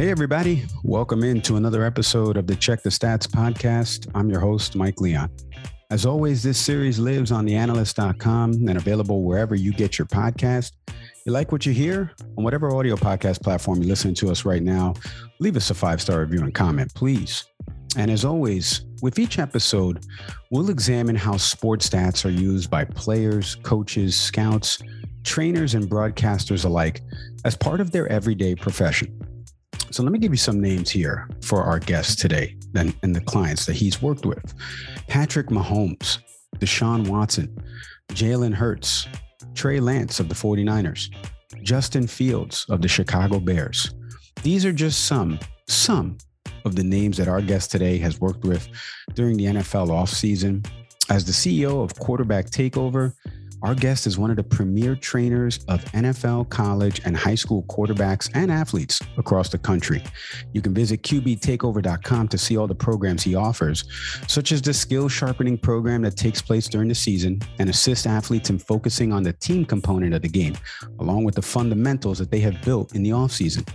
Hey, everybody. Welcome into another episode of the Check the Stats podcast. I'm your host, Mike Leon. As always, this series lives on theanalyst.com and available wherever you get your podcast. You like what you hear? On whatever audio podcast platform you're listening to us right now, leave us a five star review and comment, please. And as always, with each episode, we'll examine how sports stats are used by players, coaches, scouts, trainers, and broadcasters alike as part of their everyday profession. So let me give you some names here for our guests today and, and the clients that he's worked with Patrick Mahomes, Deshaun Watson, Jalen Hurts, Trey Lance of the 49ers, Justin Fields of the Chicago Bears. These are just some, some of the names that our guest today has worked with during the NFL offseason. As the CEO of Quarterback Takeover, our guest is one of the premier trainers of NFL, college, and high school quarterbacks and athletes across the country. You can visit QBTakeover.com to see all the programs he offers, such as the skill sharpening program that takes place during the season and assists athletes in focusing on the team component of the game, along with the fundamentals that they have built in the offseason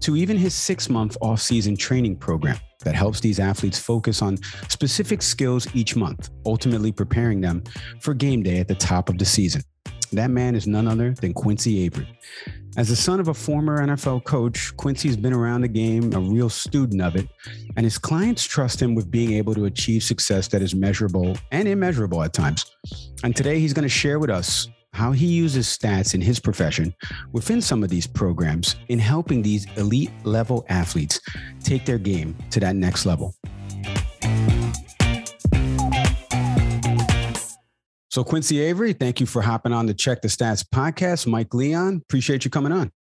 to even his six month off season training program that helps these athletes focus on specific skills each month, ultimately preparing them for game day at the top of the season. That man is none other than Quincy Avery. As the son of a former NFL coach, Quincy's been around the game, a real student of it, and his clients trust him with being able to achieve success that is measurable and immeasurable at times. And today he's going to share with us how he uses stats in his profession within some of these programs in helping these elite level athletes take their game to that next level. So, Quincy Avery, thank you for hopping on the Check the Stats podcast. Mike Leon, appreciate you coming on.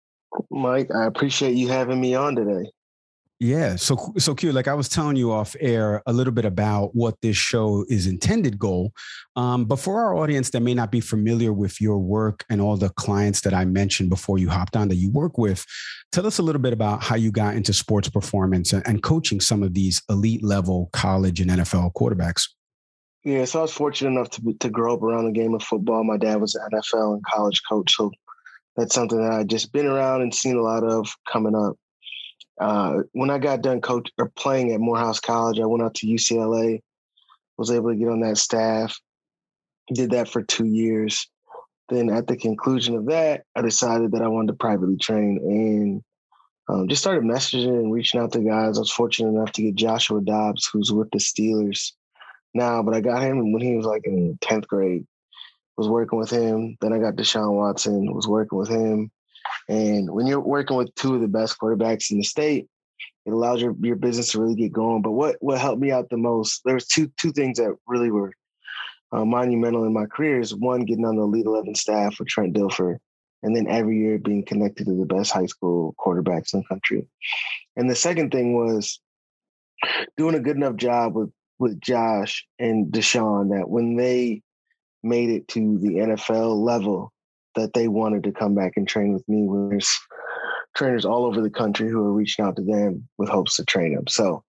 Mike, I appreciate you having me on today. Yeah, so so cute. Like I was telling you off air a little bit about what this show is intended goal, um, but for our audience that may not be familiar with your work and all the clients that I mentioned before you hopped on that you work with, tell us a little bit about how you got into sports performance and, and coaching some of these elite level college and NFL quarterbacks. Yeah, so I was fortunate enough to to grow up around the game of football. My dad was an NFL and college coach, so that's something that I just been around and seen a lot of coming up. Uh, when I got done coach or playing at Morehouse College, I went out to UCLA, was able to get on that staff, did that for two years. Then at the conclusion of that, I decided that I wanted to privately train and um, just started messaging and reaching out to guys. I was fortunate enough to get Joshua Dobbs, who's with the Steelers now, but I got him when he was like in 10th grade. Was working with him. Then I got Deshaun Watson, was working with him. And when you're working with two of the best quarterbacks in the state, it allows your, your business to really get going. But what what helped me out the most, there's two two things that really were uh, monumental in my career is one getting on the Elite Eleven staff with Trent Dilfer, and then every year being connected to the best high school quarterbacks in the country. And the second thing was doing a good enough job with with Josh and Deshaun that when they made it to the NFL level, that they wanted to come back and train with me. There's trainers all over the country who are reaching out to them with hopes to train them. So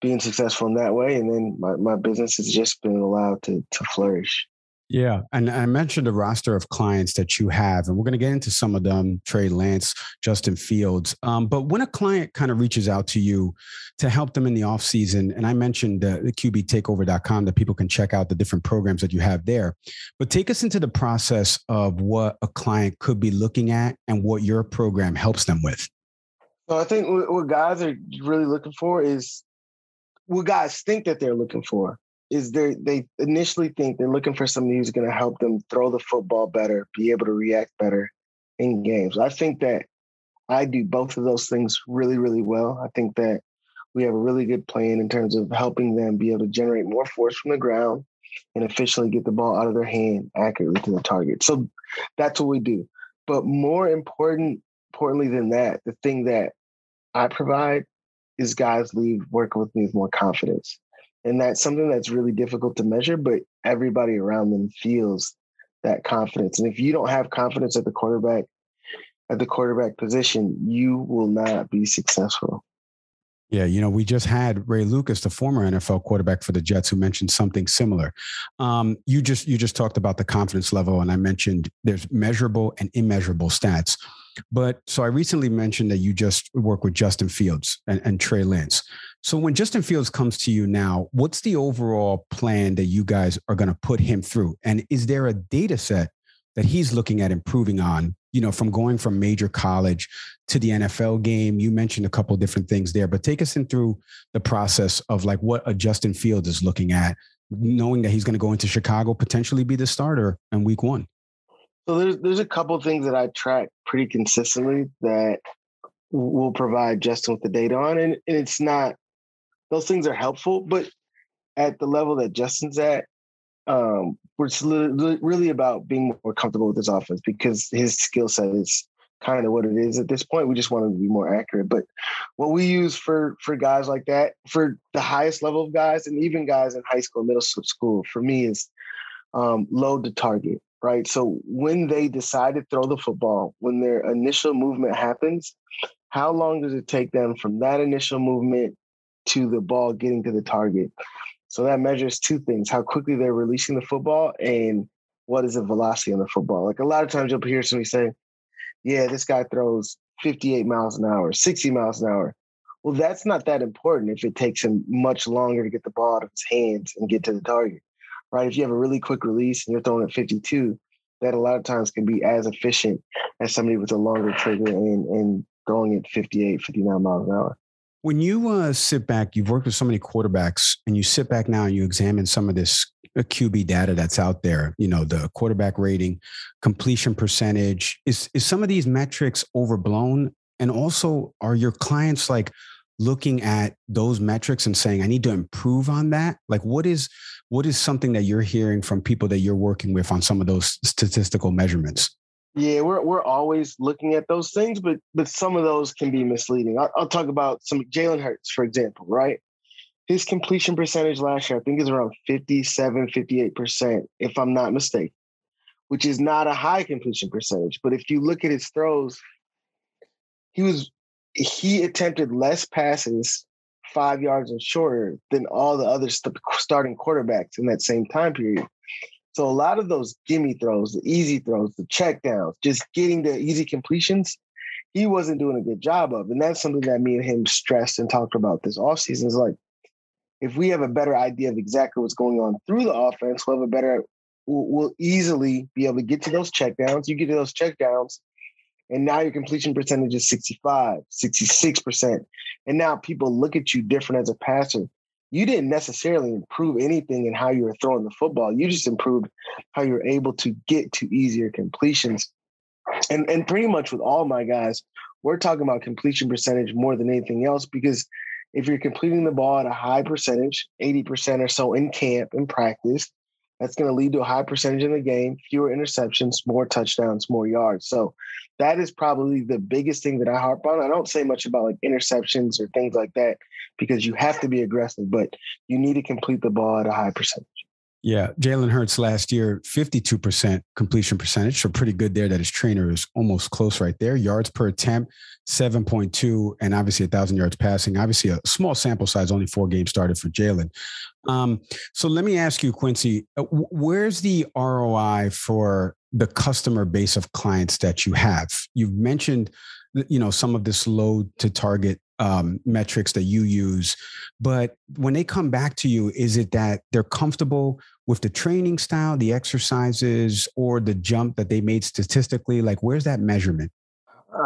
being successful in that way, and then my, my business has just been allowed to to flourish. Yeah. And I mentioned the roster of clients that you have, and we're going to get into some of them Trey Lance, Justin Fields. Um, but when a client kind of reaches out to you to help them in the off season, and I mentioned uh, the QBTakeover.com that people can check out the different programs that you have there. But take us into the process of what a client could be looking at and what your program helps them with. So I think what guys are really looking for is what guys think that they're looking for is they they initially think they're looking for somebody who's going to help them throw the football better, be able to react better in games. I think that I do both of those things really, really well. I think that we have a really good plan in terms of helping them be able to generate more force from the ground and efficiently get the ball out of their hand accurately to the target. So that's what we do. But more important, importantly than that, the thing that I provide is guys leave working with me with more confidence. And that's something that's really difficult to measure, but everybody around them feels that confidence. And if you don't have confidence at the quarterback, at the quarterback position, you will not be successful. Yeah, you know, we just had Ray Lucas, the former NFL quarterback for the Jets, who mentioned something similar. Um, you just you just talked about the confidence level, and I mentioned there's measurable and immeasurable stats. But so I recently mentioned that you just work with Justin Fields and, and Trey Lance. So when Justin Fields comes to you now, what's the overall plan that you guys are going to put him through? And is there a data set that he's looking at improving on, you know, from going from major college to the NFL game? You mentioned a couple different things there, but take us in through the process of like what a Justin Fields is looking at, knowing that he's going to go into Chicago, potentially be the starter in week one. So there's there's a couple things that I track pretty consistently that will provide Justin with the data on, and, and it's not those things are helpful, but at the level that Justin's at, um, it's really about being more comfortable with his offense because his skill set is kind of what it is at this point. We just want him to be more accurate. But what we use for for guys like that, for the highest level of guys, and even guys in high school, middle school, for me is um, load to target. Right. So when they decide to throw the football, when their initial movement happens, how long does it take them from that initial movement to the ball getting to the target? So that measures two things: how quickly they're releasing the football and what is the velocity on the football. Like a lot of times you'll hear somebody say, "Yeah, this guy throws 58 miles an hour, 60 miles an hour." Well, that's not that important if it takes him much longer to get the ball out of his hands and get to the target right? If you have a really quick release and you're throwing at 52, that a lot of times can be as efficient as somebody with a longer trigger and, and throwing at 58, 59 miles an hour. When you uh, sit back, you've worked with so many quarterbacks, and you sit back now and you examine some of this uh, QB data that's out there. You know, the quarterback rating, completion percentage. Is is some of these metrics overblown? And also, are your clients like looking at those metrics and saying i need to improve on that like what is what is something that you're hearing from people that you're working with on some of those statistical measurements? Yeah we're, we're always looking at those things but but some of those can be misleading. I'll, I'll talk about some jalen hurts for example right? His completion percentage last year i think is around 57 58% if i'm not mistaken which is not a high completion percentage but if you look at his throws he was he attempted less passes five yards and shorter than all the other st- starting quarterbacks in that same time period. So a lot of those gimme throws, the easy throws, the check downs, just getting the easy completions, he wasn't doing a good job of. And that's something that me and him stressed and talked about this offseason is like, if we have a better idea of exactly what's going on through the offense, we'll have a better, we'll, we'll easily be able to get to those check downs. You get to those check downs, and now your completion percentage is 65, 66%. And now people look at you different as a passer. You didn't necessarily improve anything in how you were throwing the football. You just improved how you're able to get to easier completions. And and pretty much with all my guys, we're talking about completion percentage more than anything else because if you're completing the ball at a high percentage, 80% or so in camp in practice, that's going to lead to a high percentage in the game, fewer interceptions, more touchdowns, more yards. So that is probably the biggest thing that I harp on. I don't say much about like interceptions or things like that because you have to be aggressive, but you need to complete the ball at a high percentage. Yeah, Jalen Hurts last year, 52% completion percentage. So pretty good there that his trainer is almost close right there. Yards per attempt, 7.2, and obviously a thousand yards passing. Obviously, a small sample size, only four games started for Jalen. Um, so let me ask you, Quincy, uh, where's the ROI for the customer base of clients that you have? You've mentioned you know some of this load to target um, metrics that you use. But when they come back to you, is it that they're comfortable with the training style, the exercises, or the jump that they made statistically? Like, where's that measurement?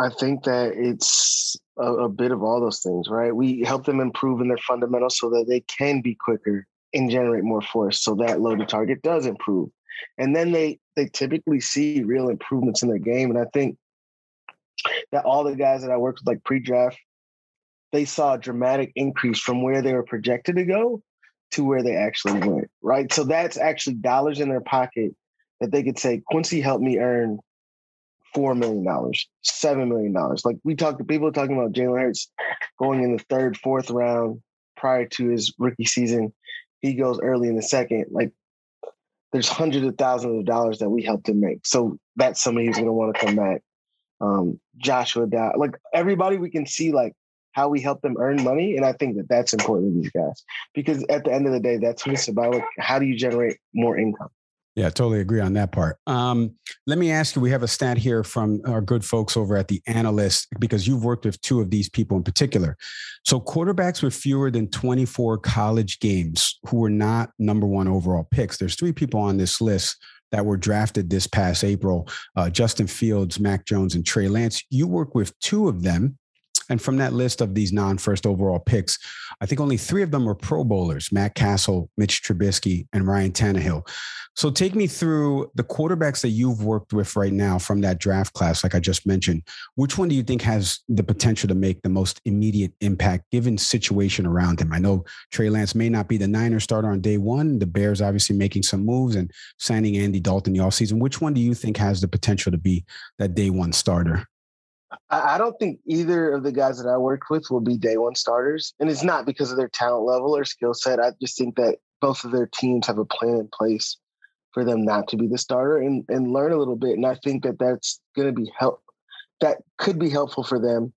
I think that it's a, a bit of all those things, right? We help them improve in their fundamentals so that they can be quicker and generate more force so that load to target does improve. And then they they typically see real improvements in their game. And I think that all the guys that I worked with, like pre-draft, they saw a dramatic increase from where they were projected to go to where they actually went, right? So that's actually dollars in their pocket that they could say, Quincy helped me earn $4 million, $7 million. Like we talked to people talking about Jalen Hurts going in the third, fourth round prior to his rookie season. He goes early in the second. Like there's hundreds of thousands of dollars that we helped him make. So that's somebody who's going to want to come back. Um, Joshua Dow, like everybody we can see like how we help them earn money. And I think that that's important to these guys because at the end of the day, that's what it's about. Like, how do you generate more income? Yeah, totally agree on that part. Um, let me ask you we have a stat here from our good folks over at the analyst because you've worked with two of these people in particular. So, quarterbacks with fewer than 24 college games who were not number one overall picks, there's three people on this list that were drafted this past April uh, Justin Fields, Mac Jones, and Trey Lance. You work with two of them. And from that list of these non first overall picks, I think only three of them were Pro Bowlers Matt Cassel, Mitch Trubisky, and Ryan Tannehill. So take me through the quarterbacks that you've worked with right now from that draft class, like I just mentioned. Which one do you think has the potential to make the most immediate impact given situation around him? I know Trey Lance may not be the Niner starter on day one. The Bears obviously making some moves and signing Andy Dalton the offseason. Which one do you think has the potential to be that day one starter? I don't think either of the guys that I worked with will be day one starters. And it's not because of their talent level or skill set. I just think that both of their teams have a plan in place for them not to be the starter and, and learn a little bit. And I think that that's going to be help. That could be helpful for them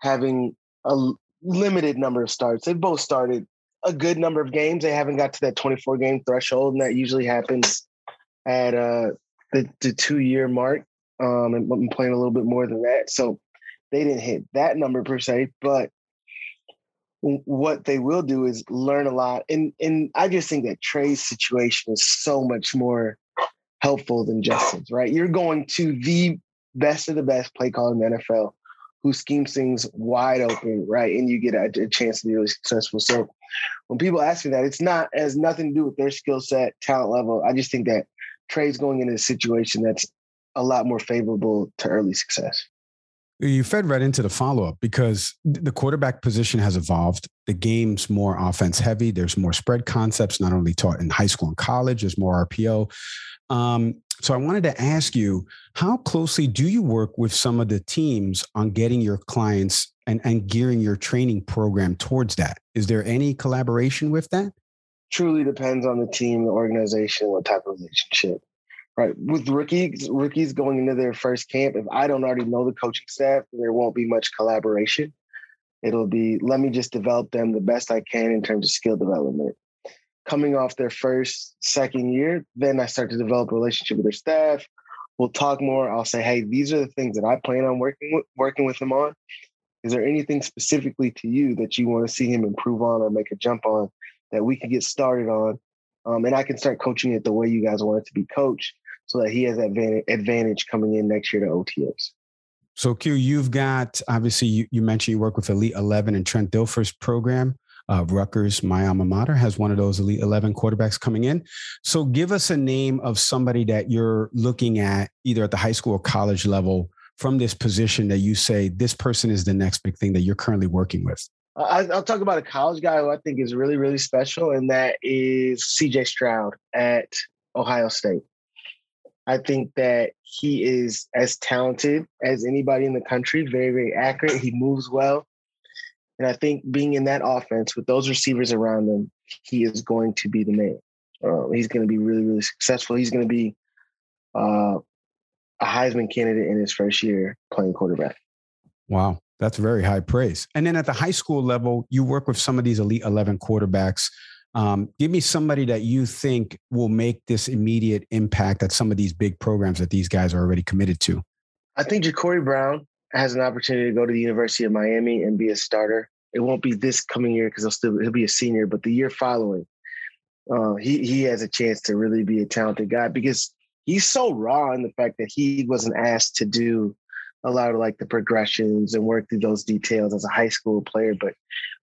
having a limited number of starts. They've both started a good number of games. They haven't got to that 24 game threshold, and that usually happens at uh, the, the two year mark um, and I'm playing a little bit more than that. So they didn't hit that number per se, but what they will do is learn a lot. And and I just think that Trey's situation is so much more helpful than Justin's, right? You're going to the best of the best play caller in the NFL who schemes things wide open, right? And you get a, a chance to be really successful. So when people ask me that, it's not has nothing to do with their skill set, talent level. I just think that Trey's going into a situation that's a lot more favorable to early success. You fed right into the follow up because the quarterback position has evolved. The game's more offense heavy. There's more spread concepts, not only taught in high school and college, there's more RPO. Um, so I wanted to ask you how closely do you work with some of the teams on getting your clients and, and gearing your training program towards that? Is there any collaboration with that? Truly depends on the team, the organization, what type of relationship right? With rookies, rookies going into their first camp, if I don't already know the coaching staff, there won't be much collaboration. It'll be let me just develop them the best I can in terms of skill development. Coming off their first, second year, then I start to develop a relationship with their staff. We'll talk more. I'll say, hey, these are the things that I plan on working with, working with them on. Is there anything specifically to you that you want to see him improve on or make a jump on that we can get started on? Um, and I can start coaching it the way you guys want it to be coached so that he has that advantage coming in next year to OTAs. So Q, you've got obviously you, you mentioned you work with Elite Eleven and Trent Dilfer's program. Uh, Rutgers, my alma mater, has one of those Elite Eleven quarterbacks coming in. So give us a name of somebody that you're looking at either at the high school or college level from this position that you say this person is the next big thing that you're currently working with. I'll talk about a college guy who I think is really, really special, and that is CJ Stroud at Ohio State. I think that he is as talented as anybody in the country, very, very accurate. He moves well. And I think being in that offense with those receivers around him, he is going to be the man. Uh, he's going to be really, really successful. He's going to be uh, a Heisman candidate in his first year playing quarterback. Wow. That's very high praise. And then at the high school level, you work with some of these elite 11 quarterbacks um, give me somebody that you think will make this immediate impact at some of these big programs that these guys are already committed to. I think Jacurri Brown has an opportunity to go to the University of Miami and be a starter. It won't be this coming year because he'll still he'll be a senior, but the year following, uh, he he has a chance to really be a talented guy because he's so raw in the fact that he wasn't asked to do a lot of like the progressions and work through those details as a high school player. But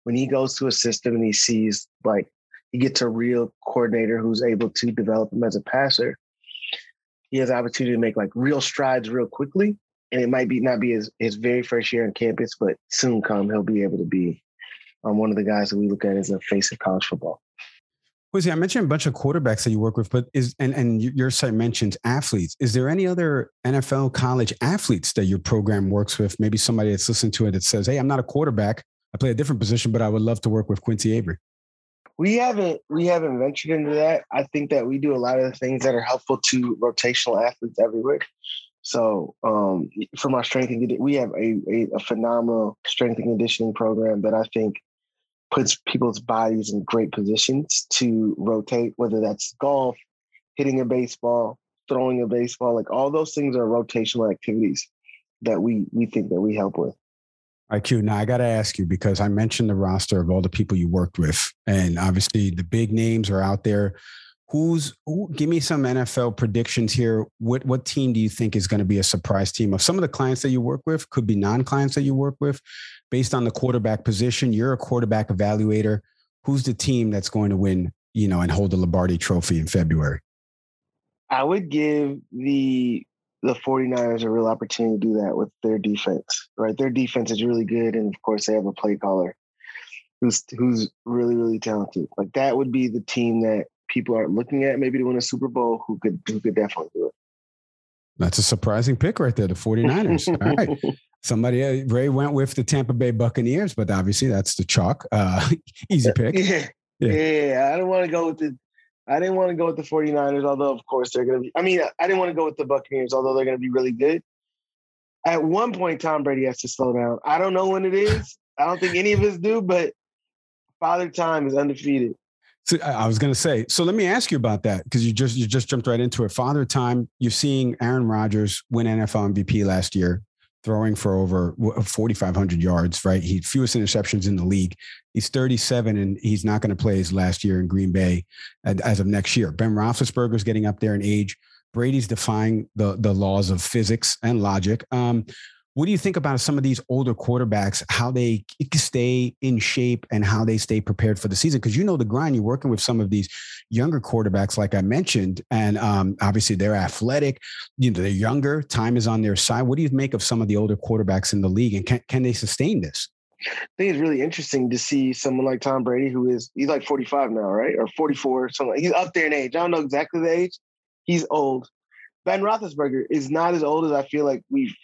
when he goes to a system and he sees like he gets a real coordinator who's able to develop him as a passer, he has the opportunity to make like real strides real quickly. And it might be not be his, his very first year on campus, but soon come he'll be able to be um, one of the guys that we look at as a face of college football. Quincy, I mentioned a bunch of quarterbacks that you work with, but is and and your site mentions athletes. Is there any other NFL college athletes that your program works with? Maybe somebody that's listening to it that says, "Hey, I'm not a quarterback. I play a different position, but I would love to work with Quincy Avery." We haven't we haven't ventured into that. I think that we do a lot of the things that are helpful to rotational athletes everywhere. So um, from our strength and we have a, a, a phenomenal strength and conditioning program that I think puts people's bodies in great positions to rotate, whether that's golf, hitting a baseball, throwing a baseball, like all those things are rotational activities that we we think that we help with. IQ. Now I got to ask you because I mentioned the roster of all the people you worked with, and obviously the big names are out there. Who's who, give me some NFL predictions here? What what team do you think is going to be a surprise team? Of some of the clients that you work with, could be non-clients that you work with, based on the quarterback position. You're a quarterback evaluator. Who's the team that's going to win? You know, and hold the Lombardi Trophy in February. I would give the the 49ers are a real opportunity to do that with their defense, right? Their defense is really good. And of course, they have a play caller who's who's really, really talented. Like that would be the team that people are looking at maybe to win a Super Bowl who could who could definitely do it. That's a surprising pick right there, the 49ers. All right. Somebody uh, Ray went with the Tampa Bay Buccaneers, but obviously that's the chalk. Uh, easy pick. Yeah. Yeah. yeah. I don't want to go with the I didn't want to go with the 49ers, although of course they're going to be. I mean, I didn't want to go with the Buccaneers, although they're going to be really good. At one point, Tom Brady has to slow down. I don't know when it is. I don't think any of us do, but Father Time is undefeated. So I was going to say. So let me ask you about that because you just you just jumped right into it. Father Time. You're seeing Aaron Rodgers win NFL MVP last year throwing for over 4,500 yards, right? He fewest interceptions in the league. He's 37 and he's not going to play his last year in Green Bay as of next year. Ben Roethlisberger's getting up there in age. Brady's defying the, the laws of physics and logic. Um, what do you think about some of these older quarterbacks, how they stay in shape and how they stay prepared for the season? Because you know the grind, you're working with some of these younger quarterbacks, like I mentioned, and um, obviously they're athletic, you know, they're younger, time is on their side. What do you make of some of the older quarterbacks in the league and can, can they sustain this? I think it's really interesting to see someone like Tom Brady, who is he's like 45 now, right? Or 44, something. He's up there in age. I don't know exactly the age. He's old. Ben Roethlisberger is not as old as I feel like we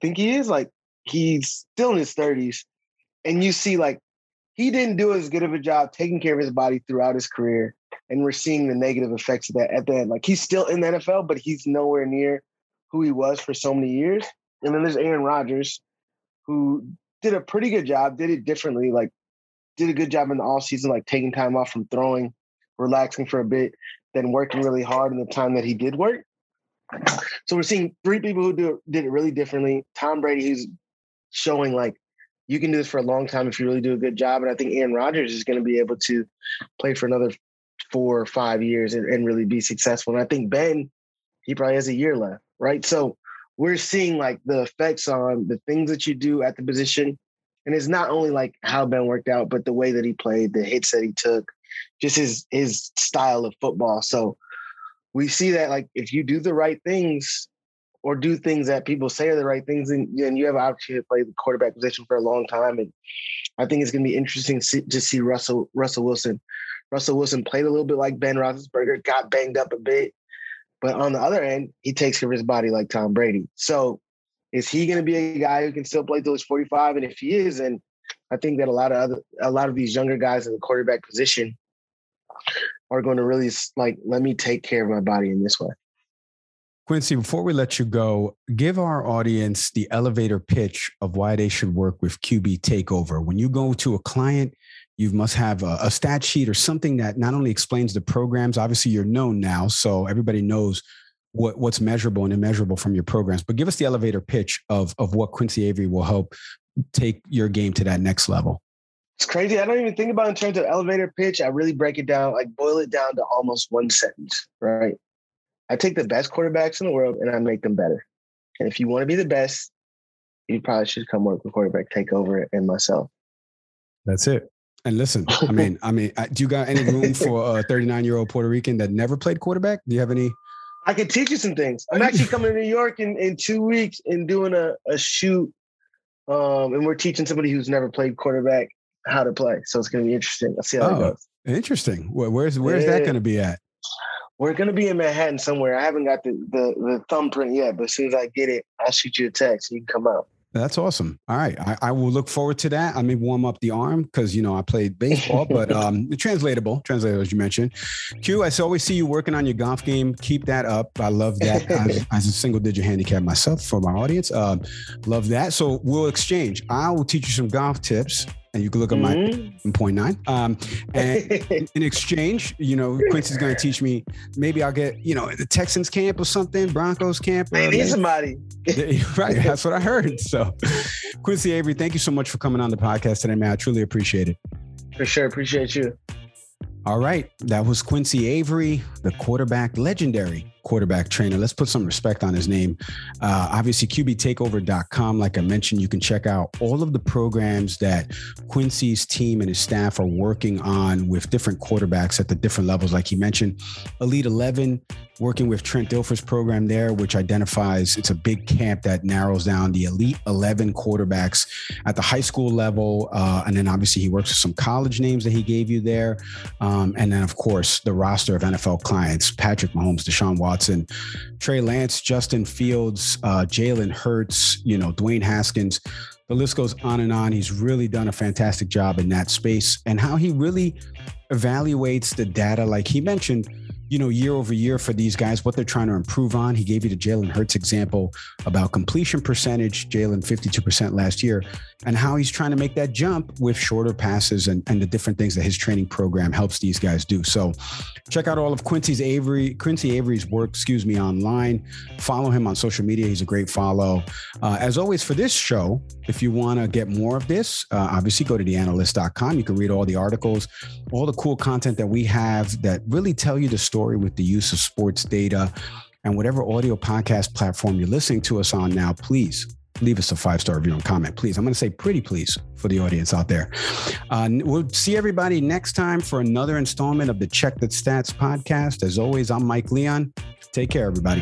think he is. Like he's still in his 30s, and you see like he didn't do as good of a job taking care of his body throughout his career, and we're seeing the negative effects of that at the end. Like he's still in the NFL, but he's nowhere near who he was for so many years. And then there's Aaron Rodgers, who did a pretty good job, did it differently, like did a good job in the off season, like taking time off from throwing, relaxing for a bit, then working really hard in the time that he did work. So we're seeing three people who do did it really differently. Tom Brady, who's showing like you can do this for a long time if you really do a good job. And I think Aaron Rodgers is going to be able to play for another four or five years and, and really be successful. And I think Ben, he probably has a year left, right? So we're seeing like the effects on the things that you do at the position. And it's not only like how Ben worked out, but the way that he played, the hits that he took, just his his style of football. So we see that like if you do the right things or do things that people say are the right things, and, and you have an opportunity to play the quarterback position for a long time. And I think it's going to be interesting to see Russell Russell Wilson. Russell Wilson played a little bit like Ben Roethlisberger, got banged up a bit, but on the other end, he takes care of his body like Tom Brady. So is he going to be a guy who can still play till he's 45? And if he is, and I think that a lot of other a lot of these younger guys in the quarterback position are going to really like let me take care of my body in this way. Quincy, before we let you go, give our audience the elevator pitch of why they should work with QB Takeover. When you go to a client, you must have a, a, stat sheet or something that not only explains the programs. Obviously, you're known now, so everybody knows what, what's measurable and immeasurable from your programs. But give us the elevator pitch of of what Quincy Avery will help take your game to that next level. It's crazy. I don't even think about in terms of elevator pitch. I really break it down, like boil it down to almost one sentence, right? I take the best quarterbacks in the world and I make them better. And if you want to be the best, you probably should come work with quarterback takeover and myself. That's it. And listen, I mean, I mean, do you got any room for a 39 year old Puerto Rican that never played quarterback? Do you have any? I can teach you some things. I'm actually coming to New York in, in two weeks and doing a, a shoot. Um, and we're teaching somebody who's never played quarterback how to play. So it's going to be interesting. Let's see how oh, it goes. Interesting. where's where's yeah. that going to be at? We're going to be in Manhattan somewhere. I haven't got the, the the thumbprint yet, but as soon as I get it, I'll shoot you a text. And you can come out. That's awesome. All right. I, I, will look forward to that. I may warm up the arm because, you know, I played baseball, but um, translatable, translatable, as you mentioned. Q, I always see you working on your golf game. Keep that up. I love that as, as, a single digit handicap myself for my audience. Uh, love that. So we'll exchange. I will teach you some golf tips and you can look at mm-hmm. my point nine. Um, and in exchange, you know, Quincy's going to teach me. Maybe I'll get you know the Texans camp or something, Broncos camp. I need somebody. right, that's what I heard. So, Quincy Avery, thank you so much for coming on the podcast today, man. I truly appreciate it. For sure, appreciate you. All right, that was Quincy Avery, the quarterback legendary quarterback trainer. Let's put some respect on his name. Uh, obviously, QBTakeover.com. Like I mentioned, you can check out all of the programs that Quincy's team and his staff are working on with different quarterbacks at the different levels. Like he mentioned, Elite 11, working with Trent Dilfer's program there, which identifies it's a big camp that narrows down the Elite 11 quarterbacks at the high school level. Uh, and then obviously, he works with some college names that he gave you there. Um, and then, of course, the roster of NFL clients Patrick Mahomes, Deshaun Watson. Watson, Trey Lance, Justin Fields, uh, Jalen Hurts, you know, Dwayne Haskins. The list goes on and on. He's really done a fantastic job in that space and how he really evaluates the data. Like he mentioned, you know, year over year for these guys, what they're trying to improve on. He gave you the Jalen Hurts example about completion percentage, Jalen 52% last year, and how he's trying to make that jump with shorter passes and, and the different things that his training program helps these guys do. So check out all of Quincy's Avery, Quincy Avery's work, excuse me, online. Follow him on social media. He's a great follow. Uh, as always, for this show, if you want to get more of this, uh, obviously go to theanalyst.com. You can read all the articles, all the cool content that we have that really tell you the story story with the use of sports data. And whatever audio podcast platform you're listening to us on now, please leave us a five star review and comment, please. I'm going to say pretty please for the audience out there. Uh, we'll see everybody next time for another installment of the Check the Stats podcast. As always, I'm Mike Leon. Take care, everybody.